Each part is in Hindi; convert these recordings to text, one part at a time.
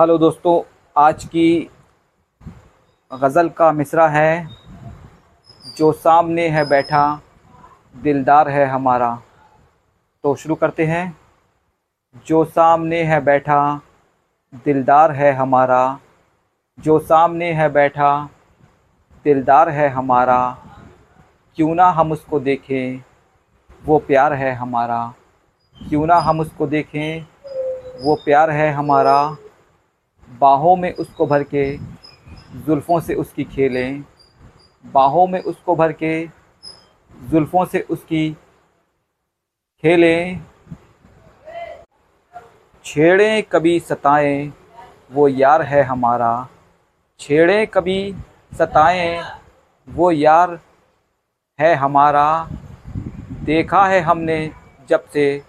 हेलो दोस्तों, आज की गज़ल का मिसरा है। जो सामने है बैठा, दिलदार है हमारा। तो शुरू करते हैं। जो सामने है बैठा, दिलदार है हमारा। जो सामने है बैठा, दिलदार है हमारा। क्यों ना हम उसको देखें, वो प्यार है हमारा। क्यों ना हम उसको देखें, वो प्यार है हमारा। बाहों में उसको भर के जुल्फ़ों से उसकी खेलें, बाहों में उसको भर के जुल्फ़ों से उसकी खेलें। छेड़ें कभी सताएँ, वो यार है हमारा। छेड़ें कभी सताएँ, वो यार है हमारा। देखा है हमने जब से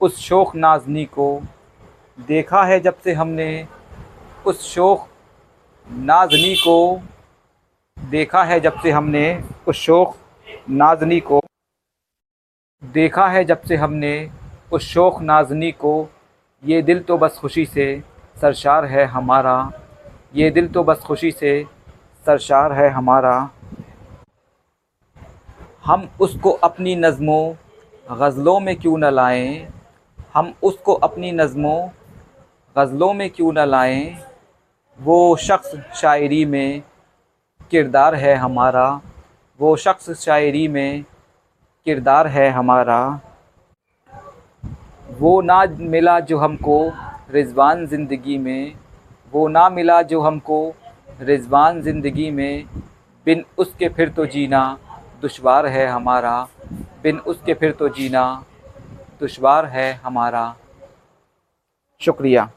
उस शोख नाजनी को देखा है जब से हमने उस शोख नाजनी को देखा है जब से हमने उस शोख नाजनी को देखा है जब से हमने उस शोख नाजनी को, ये दिल तो बस खुशी से सरशार है हमारा, ये दिल तो बस खुशी से सरशार है हमारा। हम उसको अपनी नज़मों, गज़लों में क्यों न लाएँ? हम उसको अपनी नज़मों गज़लों में क्यों न लाएँ? वो शख्स शायरी में किरदार है हमारा। वो शख्स शायरी में किरदार है हमारा। वो ना मिला जो हमको रिजवान ज़िंदगी में। वो ना मिला जो हमको रिजवान ज़िंदगी में। बिन उसके फिर तो जीना दुशवार है हमारा। बिन उसके फिर तो जीना दुशवार है हमारा। शुक्रिया।